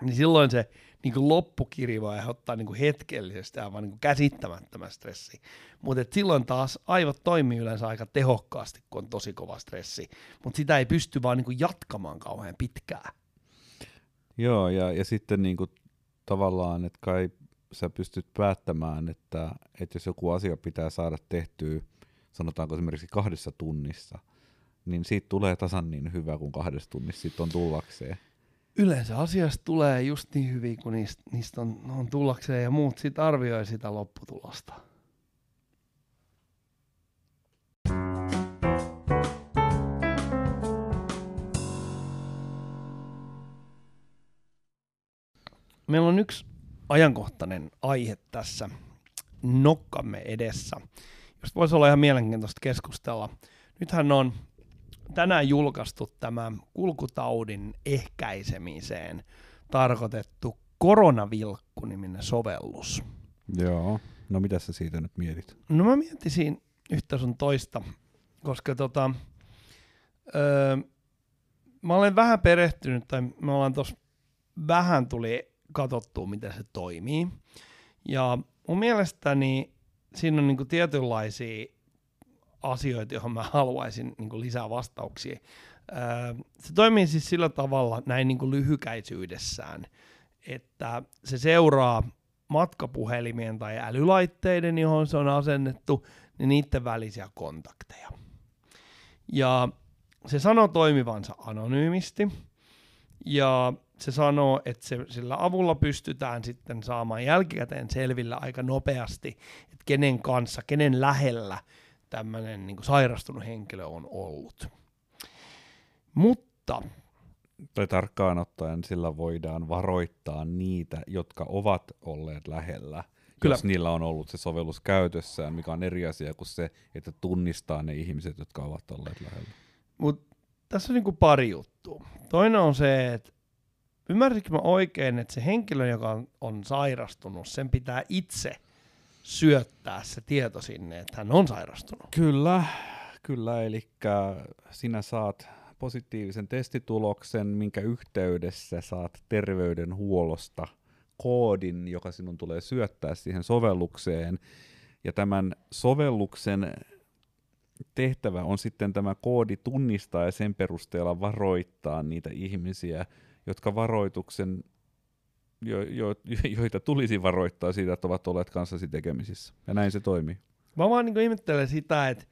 Niin silloin se niin kuin loppukiri voi aiheuttaa niin kuin hetkellisesti aivan niin kuin käsittämättömän stressi. Mutta silloin taas aivot toimii yleensä aika tehokkaasti, kun on tosi kova stressi. Mutta sitä ei pysty vaan niin kuin jatkamaan kauhean pitkään. Joo, ja, ja sitten niin kuin, tavallaan, että kai sä pystyt päättämään, että, että jos joku asia pitää saada tehtyä, sanotaanko esimerkiksi kahdessa tunnissa, niin siitä tulee tasan niin hyvä kuin kahdessa tunnissa siitä on tullakseen. Yleensä asiasta tulee just niin hyvin kuin niistä, niistä on, on tullakseen ja muut sitten arvioi sitä lopputulosta. Meillä on yksi ajankohtainen aihe tässä nokkamme edessä, josta voisi olla ihan mielenkiintoista keskustella. Nythän on tänään julkaistu tämä kulkutaudin ehkäisemiseen tarkoitettu koronavilkku-niminen sovellus. Joo, no mitä sä siitä nyt mietit? No mä miettisin yhtä sun toista, koska tota, öö, mä olen vähän perehtynyt, tai me ollaan tuossa vähän tuli katsottua, miten se toimii. Ja mun mielestäni siinä on niinku tietynlaisia asioita, joihin mä haluaisin niinku lisää vastauksia. Se toimii siis sillä tavalla näin niinku lyhykäisyydessään, että se seuraa matkapuhelimien tai älylaitteiden, johon se on asennettu, niin niiden välisiä kontakteja. Ja se sanoo toimivansa anonyymisti, ja se sanoo, että se, sillä avulla pystytään sitten saamaan jälkikäteen selvillä aika nopeasti, että kenen kanssa, kenen lähellä tämmöinen niin sairastunut henkilö on ollut. Mutta... Tai tarkkaan ottaen sillä voidaan varoittaa niitä, jotka ovat olleet lähellä, Kyllä. jos niillä on ollut se sovellus käytössään, mikä on eri asia kuin se, että tunnistaa ne ihmiset, jotka ovat olleet lähellä. Mut tässä on niinku pari juttua. Toinen on se, että ymmärsinkö mä oikein, että se henkilö, joka on, on sairastunut, sen pitää itse syöttää se tieto sinne, että hän on sairastunut? Kyllä, kyllä, eli sinä saat positiivisen testituloksen, minkä yhteydessä saat terveydenhuollosta koodin, joka sinun tulee syöttää siihen sovellukseen. Ja tämän sovelluksen tehtävä on sitten tämä koodi tunnistaa ja sen perusteella varoittaa niitä ihmisiä, jotka varoituksen, jo, jo, joita tulisi varoittaa siitä, että ovat olleet kanssasi tekemisissä. Ja näin se toimii. Mä vaan niin ihmettelen sitä, että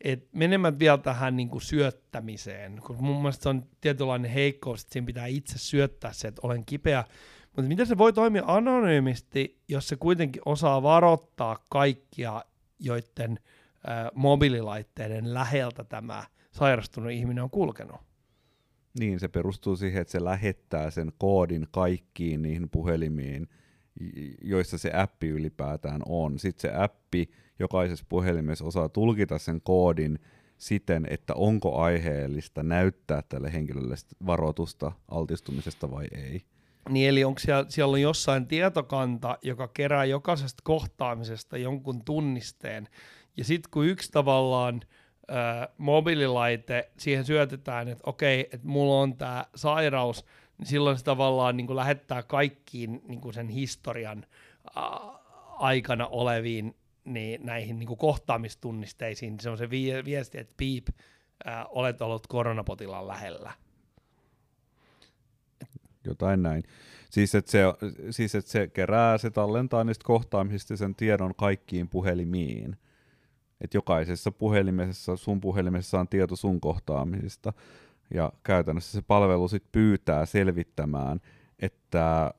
et menemät vielä tähän niin kuin syöttämiseen, kun mun mielestä se on tietynlainen heikkous, että siinä pitää itse syöttää se, että olen kipeä. Mutta miten se voi toimia anonyymisti, jos se kuitenkin osaa varoittaa kaikkia, joiden äh, mobiililaitteiden läheltä tämä sairastunut ihminen on kulkenut? Niin, se perustuu siihen, että se lähettää sen koodin kaikkiin niihin puhelimiin, joissa se appi ylipäätään on. Sitten se appi jokaisessa puhelimessa osaa tulkita sen koodin siten, että onko aiheellista näyttää tälle henkilölle varoitusta altistumisesta vai ei. Niin eli onko siellä, siellä on jossain tietokanta, joka kerää jokaisesta kohtaamisesta jonkun tunnisteen, ja sitten kun yksi tavallaan äh, mobiililaite, siihen syötetään, että okei, että mulla on tämä sairaus, niin silloin se tavallaan niin kuin lähettää kaikkiin niin kuin sen historian äh, aikana oleviin niin näihin niin kuin kohtaamistunnisteisiin, niin se on se viesti, että piip, äh, olet ollut koronapotilaan lähellä. Jotain näin. Siis että, se, siis, että se kerää, se tallentaa niistä kohtaamisista sen tiedon kaikkiin puhelimiin. Että jokaisessa puhelimessa, sun puhelimessa on tieto sun kohtaamisista. Ja käytännössä se palvelu sitten pyytää selvittämään, että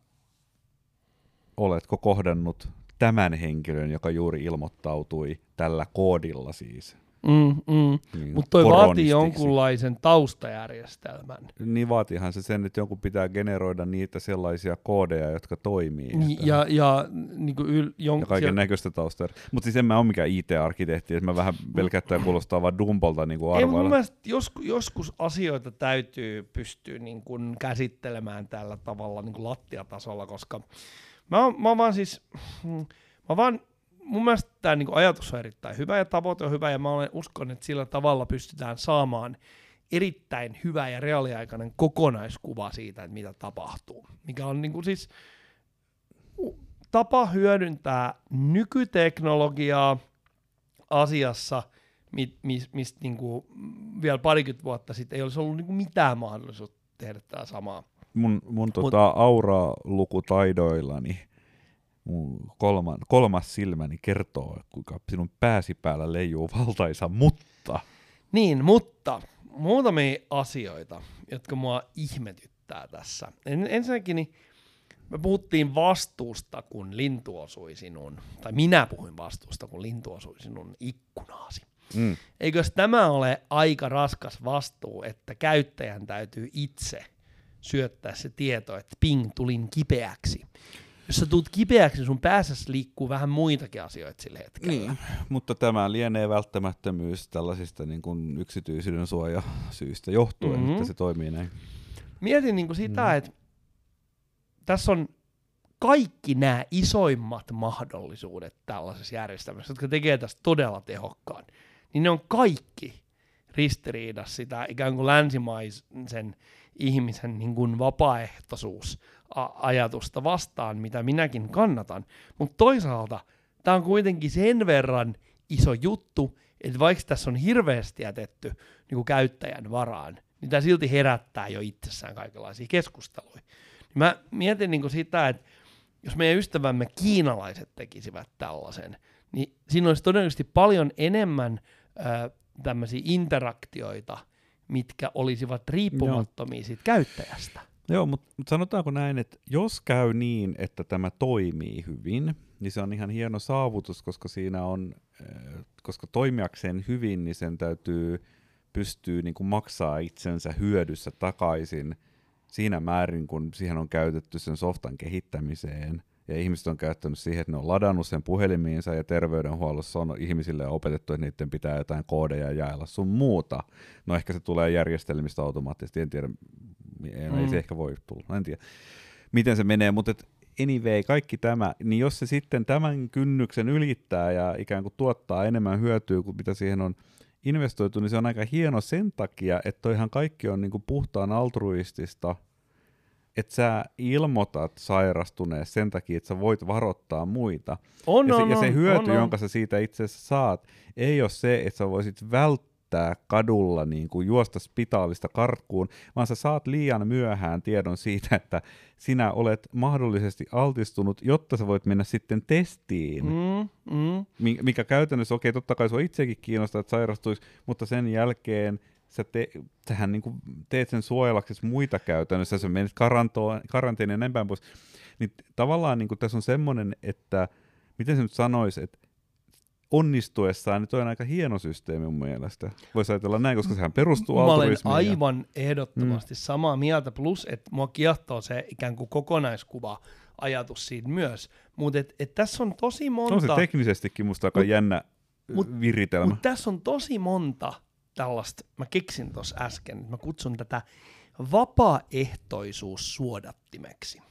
oletko kohdannut tämän henkilön, joka juuri ilmoittautui tällä koodilla siis. Mm, mm. Niin, Mutta toi vaatii jonkunlaisen taustajärjestelmän. Niin vaatiihan se sen, että jonkun pitää generoida niitä sellaisia koodeja, jotka toimii. Ja, ja, niin kuin yl, jon, ja kaiken näköistä taustaa. Mutta siis en mä ole mikään IT-arkkitehti, että mä vähän pelkästään kuulostaa vaan dumpolta niin kuin arvailla. Ei, mun mielestä joskus, joskus asioita täytyy pystyä niin kuin käsittelemään tällä tavalla niin kuin lattiatasolla, koska mä oon, mä oon vaan siis... Mm, mä vaan mun mielestä tämä niinku ajatus on erittäin hyvä ja tavoite on hyvä ja mä olen uskon, että sillä tavalla pystytään saamaan erittäin hyvä ja reaaliaikainen kokonaiskuva siitä, että mitä tapahtuu. Mikä on niinku siis tapa hyödyntää nykyteknologiaa asiassa, mistä mis, niinku vielä parikymmentä vuotta sitten ei olisi ollut niinku mitään mahdollisuutta tehdä tämä samaa. Mun, mun tota aura-lukutaidoillani mun kolman, kolmas silmäni kertoo, kuinka sinun pääsi päällä leijuu valtaisa mutta. Niin, mutta muutamia asioita, jotka mua ihmetyttää tässä. En, ensinnäkin niin me puhuttiin vastuusta, kun lintu osui sinun, tai minä puhuin vastuusta, kun lintu osui sinun ikkunaasi. Mm. Eikös tämä ole aika raskas vastuu, että käyttäjän täytyy itse syöttää se tieto, että ping, tulin kipeäksi jos sä tuut kipeäksi, sun päässä liikkuu vähän muitakin asioita sillä hetkellä. Niin, mutta tämä lienee välttämättömyys tällaisista niin kuin yksityisyyden suojasyistä johtuen, mm-hmm. että se toimii näin. Mietin niin kuin sitä, mm. että tässä on kaikki nämä isoimmat mahdollisuudet tällaisessa järjestelmässä, jotka tekee tästä todella tehokkaan, niin ne on kaikki ristiriidassa sitä ikään kuin länsimaisen ihmisen niin kuin vapaaehtoisuus ajatusta vastaan, mitä minäkin kannatan. Mutta toisaalta tämä on kuitenkin sen verran iso juttu, että vaikka tässä on hirveästi jätetty niin kuin käyttäjän varaan, niin tämä silti herättää jo itsessään kaikenlaisia keskusteluja. Niin mä mietin niin kuin sitä, että jos meidän ystävämme kiinalaiset tekisivät tällaisen, niin siinä olisi todennäköisesti paljon enemmän ö, tämmöisiä interaktioita, mitkä olisivat riippumattomia siitä käyttäjästä. Joo, mutta mut sanotaanko näin, että jos käy niin, että tämä toimii hyvin, niin se on ihan hieno saavutus, koska siinä on, äh, koska toimijakseen hyvin, niin sen täytyy pystyä niin kuin maksaa itsensä hyödyssä takaisin siinä määrin, kun siihen on käytetty sen softan kehittämiseen. Ja ihmiset on käyttänyt siihen, että ne on ladannut sen puhelimiinsa ja terveydenhuollossa on ihmisille opetettu, että niiden pitää jotain koodeja jaella sun muuta. No ehkä se tulee järjestelmistä automaattisesti, en tiedä ei, mm. ei se ehkä voi tulla, en tiedä miten se menee, mutta et anyway, kaikki tämä, niin jos se sitten tämän kynnyksen ylittää ja ikään kuin tuottaa enemmän hyötyä kuin mitä siihen on investoitu, niin se on aika hieno sen takia, että toihan kaikki on niin kuin puhtaan altruistista, että sä ilmoitat sairastuneen sen takia, että sä voit varoittaa muita. On, ja, se, on, ja se hyöty, on, jonka sä siitä itse asiassa saat, ei ole se, että sä voisit välttää kadulla niin kuin juosta spitaalista karkuun, vaan sä saat liian myöhään tiedon siitä, että sinä olet mahdollisesti altistunut, jotta sä voit mennä sitten testiin, Mm, mm. Mi- mikä käytännössä, okei, totta kai sua itsekin kiinnostaa, että sairastuisi, mutta sen jälkeen sä te, sähän niin teet sen suojelaksesi muita käytännössä, sä menet karantoon, karanteeniin ja näin päin pois. Niin tavallaan niin tässä on semmoinen, että miten se nyt sanoisi, että onnistuessaan, niin toi on aika hieno systeemi mun mielestä. Voisi ajatella näin, koska sehän perustuu Mä olen altruismiin. ja- aivan ehdottomasti mm. samaa mieltä, plus että mua kiehtoo se ikään kuin kokonaiskuva ajatus siitä myös. Mutta et, et tässä on tosi Se monta... on se teknisesti musta aika Mut- jännä mut- viritelmä. Mutta tässä on tosi monta tällaista, mä keksin tuossa äsken, mä kutsun tätä vapaaehtoisuussuodattimeksi.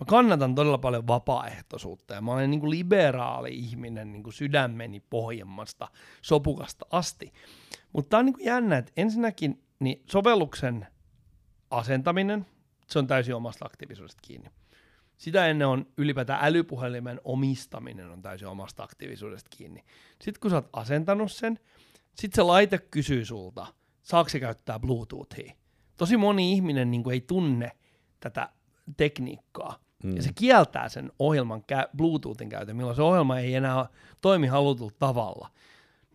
Mä kannatan todella paljon vapaaehtoisuutta ja mä olen niin kuin liberaali ihminen niin kuin sydämeni pohjemmasta sopukasta asti. Mutta on niin kuin jännä, että ensinnäkin niin sovelluksen asentaminen, se on täysin omasta aktiivisuudesta kiinni. Sitä ennen on ylipäätään älypuhelimen omistaminen on täysin omasta aktiivisuudesta kiinni. Sitten kun sä oot asentanut sen, sitten se laite kysyy sulta, saako se käyttää Bluetoothia. Tosi moni ihminen niin kuin ei tunne tätä tekniikkaa. Mm. Ja se kieltää sen ohjelman kä- Bluetoothin käytön, milloin se ohjelma ei enää toimi halutulla tavalla.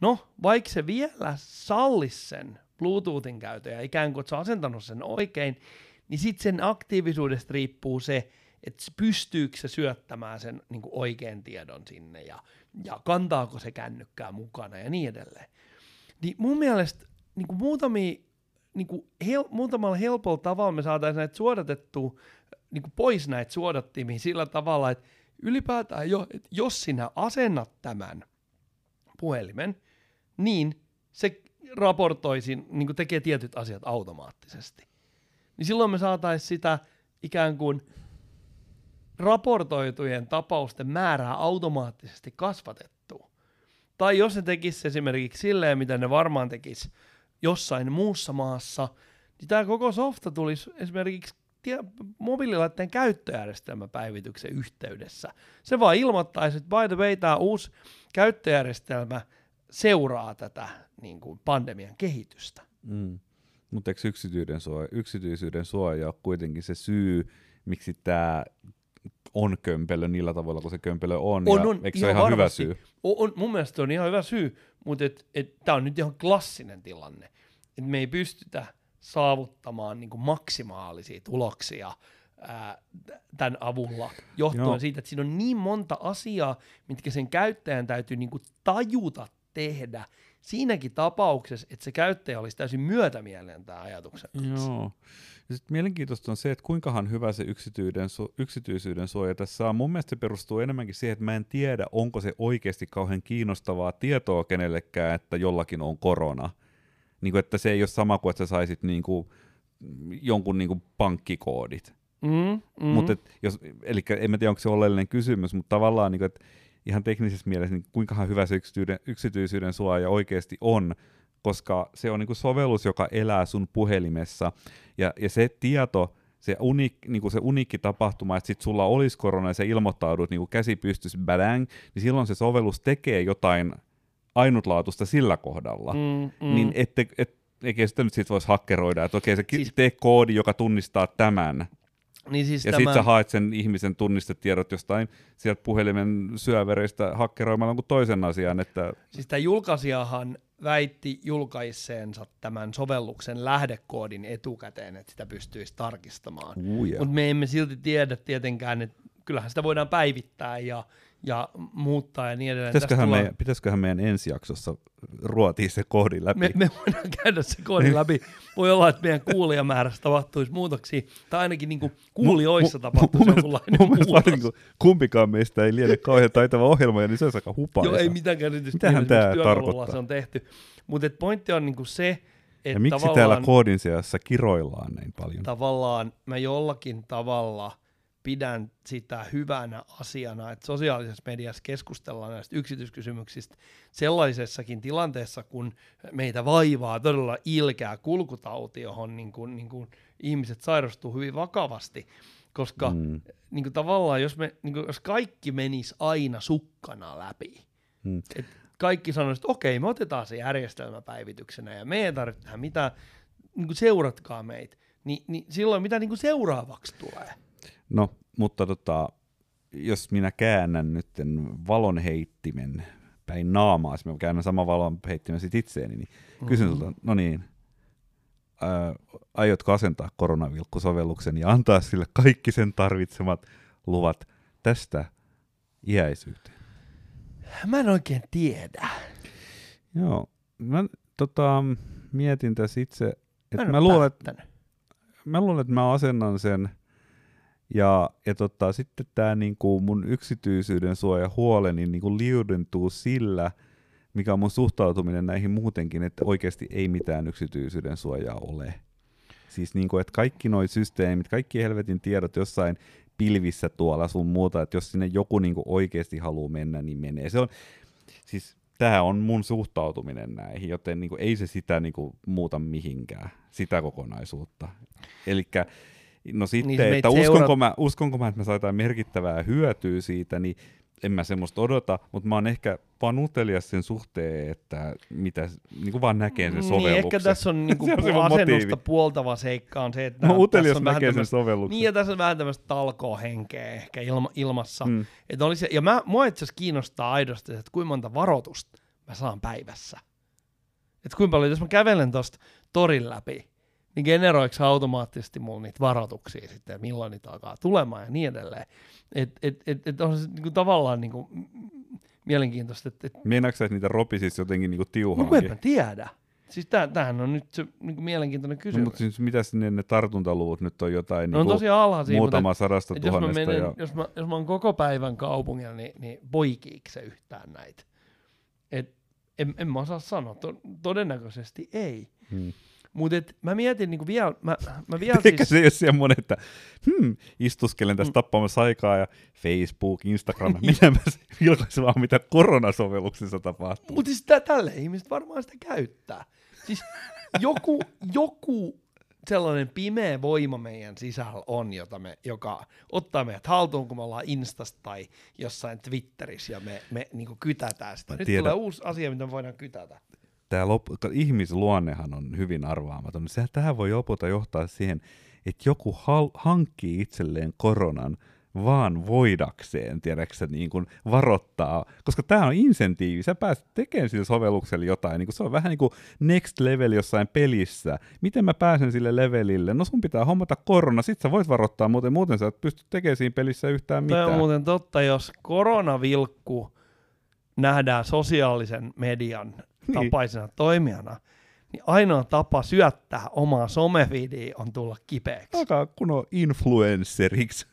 No, vaikka se vielä sallisi sen Bluetoothin käytön ja ikään kuin, sä asentanut sen oikein, niin sitten sen aktiivisuudesta riippuu se, että pystyykö se syöttämään sen niin kuin oikean tiedon sinne ja, ja kantaako se kännykkää mukana ja niin edelleen. Niin mun mielestä niin kuin muutamia, niin kuin hel, muutamalla helpolla tavalla me saataisiin näitä suodatettua niin kuin pois näitä suodattimia sillä tavalla, että ylipäätään jo, että jos sinä asennat tämän puhelimen, niin se raportoisi, niin kuin tekee tietyt asiat automaattisesti. Niin silloin me saataisiin sitä ikään kuin raportoitujen tapausten määrää automaattisesti kasvatettua. Tai jos ne tekisi esimerkiksi silleen, mitä ne varmaan tekisi jossain muussa maassa, niin tämä koko softa tulisi esimerkiksi tie- mobiililaitteen käyttöjärjestelmäpäivityksen yhteydessä. Se vaan ilmoittaisi, että by the way, tämä uusi käyttöjärjestelmä seuraa tätä niin kuin pandemian kehitystä. Mm. Mutta eikö yksityisyyden suoja, yksityisyyden suoja ole kuitenkin se syy, miksi tämä on kömpelö niillä tavoilla, kun se kömpelö on, On, ja on, eikö se ole ihan hyvä varmasti. syy? On, on, mun mielestä on ihan hyvä syy, mutta et, et, tämä on nyt ihan klassinen tilanne. Et me ei pystytä saavuttamaan niin maksimaalisia tuloksia ää, tämän avulla, johtuen Joo. siitä, että siinä on niin monta asiaa, mitkä sen käyttäjän täytyy niin tajuta tehdä siinäkin tapauksessa, että se käyttäjä olisi täysin myötämielinen tämän ajatuksen kanssa. Joo. Ja sit mielenkiintoista on se, että kuinkahan hyvä se yksityisyyden, su- yksityisyyden suoja tässä on. Mun mielestä se perustuu enemmänkin siihen, että mä en tiedä, onko se oikeasti kauhean kiinnostavaa tietoa kenellekään, että jollakin on korona. Niin kuin, että se ei ole sama kuin, että sä saisit niin kuin, jonkun niin kuin pankkikoodit. Mm, mm. Mut et, jos, eli en mä tiedä, onko se oleellinen kysymys, mutta tavallaan niin kuin, että ihan teknisessä mielessä, niin kuinkahan hyvä se yksityisyyden, yksityisyyden suoja oikeasti on, koska se on niin kuin sovellus, joka elää sun puhelimessa, ja, ja se tieto, se, unik, niin kuin se uniikki tapahtuma, että sit sulla olisi korona ja sä ilmoittaudut niin kuin käsi pystyssä, badang, niin silloin se sovellus tekee jotain ainutlaatuista sillä kohdalla. mm, Mm. Niin ette, et, eikä sitä nyt sit voisi hakkeroida, että okei, se Siis- tee koodi, joka tunnistaa tämän, niin siis ja tämä... sitten sä haet sen ihmisen tunnistetiedot jostain sieltä puhelimen syövereistä hakkeroimalla jonkun toisen asian, että Siis tämä julkaisijahan väitti julkaisseensa tämän sovelluksen lähdekoodin etukäteen, että sitä pystyisi tarkistamaan. Mutta me emme silti tiedä tietenkään, että kyllähän sitä voidaan päivittää ja, ja muuttaa ja niin edelleen. pitäisiköhän, Tästä meidän, pitäisiköhän meidän ensi jaksossa ruotia se koodi läpi? me, me voidaan käydä se koodi läpi. Voi olla, että meidän kuulijamäärässä tapahtuisi muutoksia, tai ainakin niin kuulijoissa tapahtuisi jonkunlainen mielestä muutos. niin kuin, kumpikaan meistä ei liene kauhean taitava ohjelmoija, niin se olisi aika hupaisa. Joo, ei mitään käsitystä. Mitähän työkalulla tarkoittaa? Se on tehty. Mutta pointti on niinku se, että ja miksi tavallaan, täällä koodin seassa kiroillaan näin paljon? tavallaan mä jollakin tavalla pidän sitä hyvänä asiana, että sosiaalisessa mediassa keskustellaan näistä yksityiskysymyksistä sellaisessakin tilanteessa, kun meitä vaivaa todella ilkeä kulkutauti, johon niin kuin, niin kuin ihmiset sairastuu hyvin vakavasti, koska Mm. niin kuin tavallaan jos, me, niin kuin, jos kaikki menisi aina sukkana läpi, Mm. et kaikki sanoisivat, että okei, me otetaan se järjestelmäpäivityksenä ja me ei tarvitse mitään, niin kuin seuratkaa meitä, niin, niin silloin mitä niin kuin seuraavaksi tulee? No, mutta tota, jos minä käännän nyt valon heittimen päin naamaa, jos mä käännän saman valon heittimen sit itseeni, niin mm-hmm. kysyn sulta, no niin, ää, aiotko asentaa koronavilkkusovelluksen ja antaa sille kaikki sen tarvitsemat luvat tästä iäisyyteen? Mä en oikein tiedä. Joo, mä tota, mietin tässä itse, että mä, mä, luulen, että, mä luulen, että mä asennan sen, ja, ja tota, sitten tämä niinku mun yksityisyyden suoja huoleni niinku liudentuu sillä, mikä on mun suhtautuminen näihin muutenkin, että oikeasti ei mitään yksityisyyden suojaa ole. Siis niinku, että kaikki nuo systeemit, kaikki helvetin tiedot jossain pilvissä tuolla sun muuta, että jos sinne joku niinku oikeasti haluaa mennä, niin menee. Se on, siis tämä on mun suhtautuminen näihin, joten niinku, ei se sitä niinku, muuta mihinkään, sitä kokonaisuutta. Eli no sitten, niin että uskonko, seurat... mä, uskonko mä, että mä saan jotain merkittävää hyötyä siitä, niin en mä semmoista odota, mutta mä oon ehkä vaan utelias sen suhteen, että mitä niin kuin vaan näkee sen sovelluksen. Niin, ehkä tässä on, niin kuin se on asennusta motiivi. puoltava seikka on se, että no, utelias näkee sen sovelluksen. Niin, ja tässä on vähän tämmöistä talkohenkeä ehkä ilma, ilmassa. Mm. Että olisi, ja mä, mua itse asiassa kiinnostaa aidosti, että kuinka monta varoitusta mä saan päivässä. Että kuinka paljon, jos mä kävelen tuosta torin läpi, niin generoiko automaattisesti mulla niitä varoituksia sitten, milloin niitä alkaa tulemaan ja niin edelleen. Että et, et, et on se niinku tavallaan niinku mielenkiintoista. Et, et... Meinaatko että niitä ropi siis jotenkin niinku tiuhaan? No en tiedä. Siis tämähän on nyt se niinku mielenkiintoinen kysymys. No, mutta siis mitä sinne ne tartuntaluvut nyt on jotain no, on niinku tosiaan alhaisia, muutama mutta sadasta tuhannesta. Jos mä, menen, ja... jos, mä, jos mä oon koko päivän kaupungilla, niin, niin poikiiko se yhtään näitä? Et, en, en mä osaa sanoa, to, todennäköisesti ei. Hmm. Mutta mä mietin niinku vielä, mä, mä vielä Eikä siis... se ole semmoinen, että hmm, istuskelen tässä mm. tappamassa aikaa ja Facebook, Instagram, mitä mä vilkaisin vaan mitä koronasovelluksessa tapahtuu. Mutta siis tä- tälle ihmiset varmaan sitä käyttää. Siis joku, joku sellainen pimeä voima meidän sisällä on, jota me, joka ottaa meidät haltuun, kun me ollaan Instasta tai jossain Twitterissä ja me, me niin kytätään sitä. Nyt tiedän. tulee uusi asia, mitä me voidaan kytätä tämä lop- ihmisluonnehan on hyvin arvaamaton. Sehän tähän voi lopulta johtaa siihen, että joku hal- hankkii itselleen koronan vaan voidakseen, tiedätkö niin kuin varoittaa, koska tämä on insentiivi, sä pääset tekemään sille sovellukselle jotain, niin kuin se on vähän niin kuin next level jossain pelissä, miten mä pääsen sille levelille, no sun pitää hommata korona, sit sä voit varoittaa, muuten, muuten sä et pysty tekemään siinä pelissä yhtään mitään. Tämä on muuten totta, jos koronavilkku nähdään sosiaalisen median niin. Tapaisena toimijana, niin ainoa tapa syöttää omaa somevidiä on tulla kipeäksi. Alkaa kun on influenceriksi.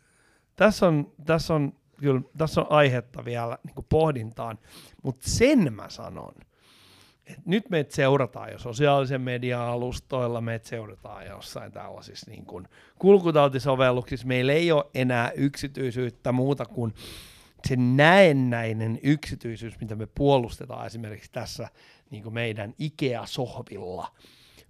Tässä on, tässä on, kyllä, tässä on aihetta vielä niin pohdintaan, mutta sen mä sanon, että nyt meitä seurataan jo sosiaalisen median alustoilla, meitä seurataan jossain tällaisissa niin kuin kulkutautisovelluksissa. Meillä ei ole enää yksityisyyttä muuta kuin se näennäinen yksityisyys, mitä me puolustetaan esimerkiksi tässä niin kuin meidän Ikea-sohvilla.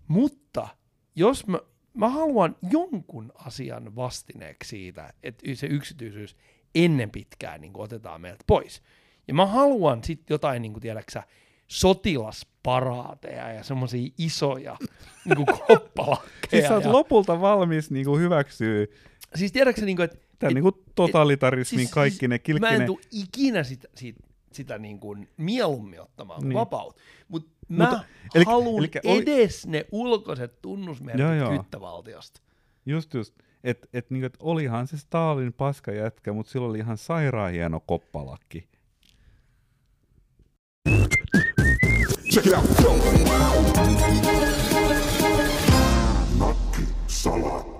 Mutta jos mä, mä haluan jonkun asian vastineeksi siitä, että se yksityisyys ennen pitkään niin kuin otetaan meiltä pois. Ja mä haluan sitten jotain, niin kuin tiedäksä, sotilasparaateja ja semmoisia isoja niin kuin koppalakkeja. siis sä oot ja... lopulta valmis niin kuin hyväksyä Siis tiedätkö, niin kuin, että... Tämä niin kuin totalitarismin siis, kaikki siis, ne kilkkine... Mä en tule ikinä sitä, siitä, sitä niin kuin mieluummin ottamaan niin. vapaut. Mut mä Mutta, eli, haluan eli, edes oli... ne ulkoiset tunnusmerkit joo, joo. kyttävaltiosta. Just just. Että et, niin, et olihan se Stalin paska jätkä, mutta sillä oli ihan sairaan hieno koppalakki. Check it out. Nakki Salat.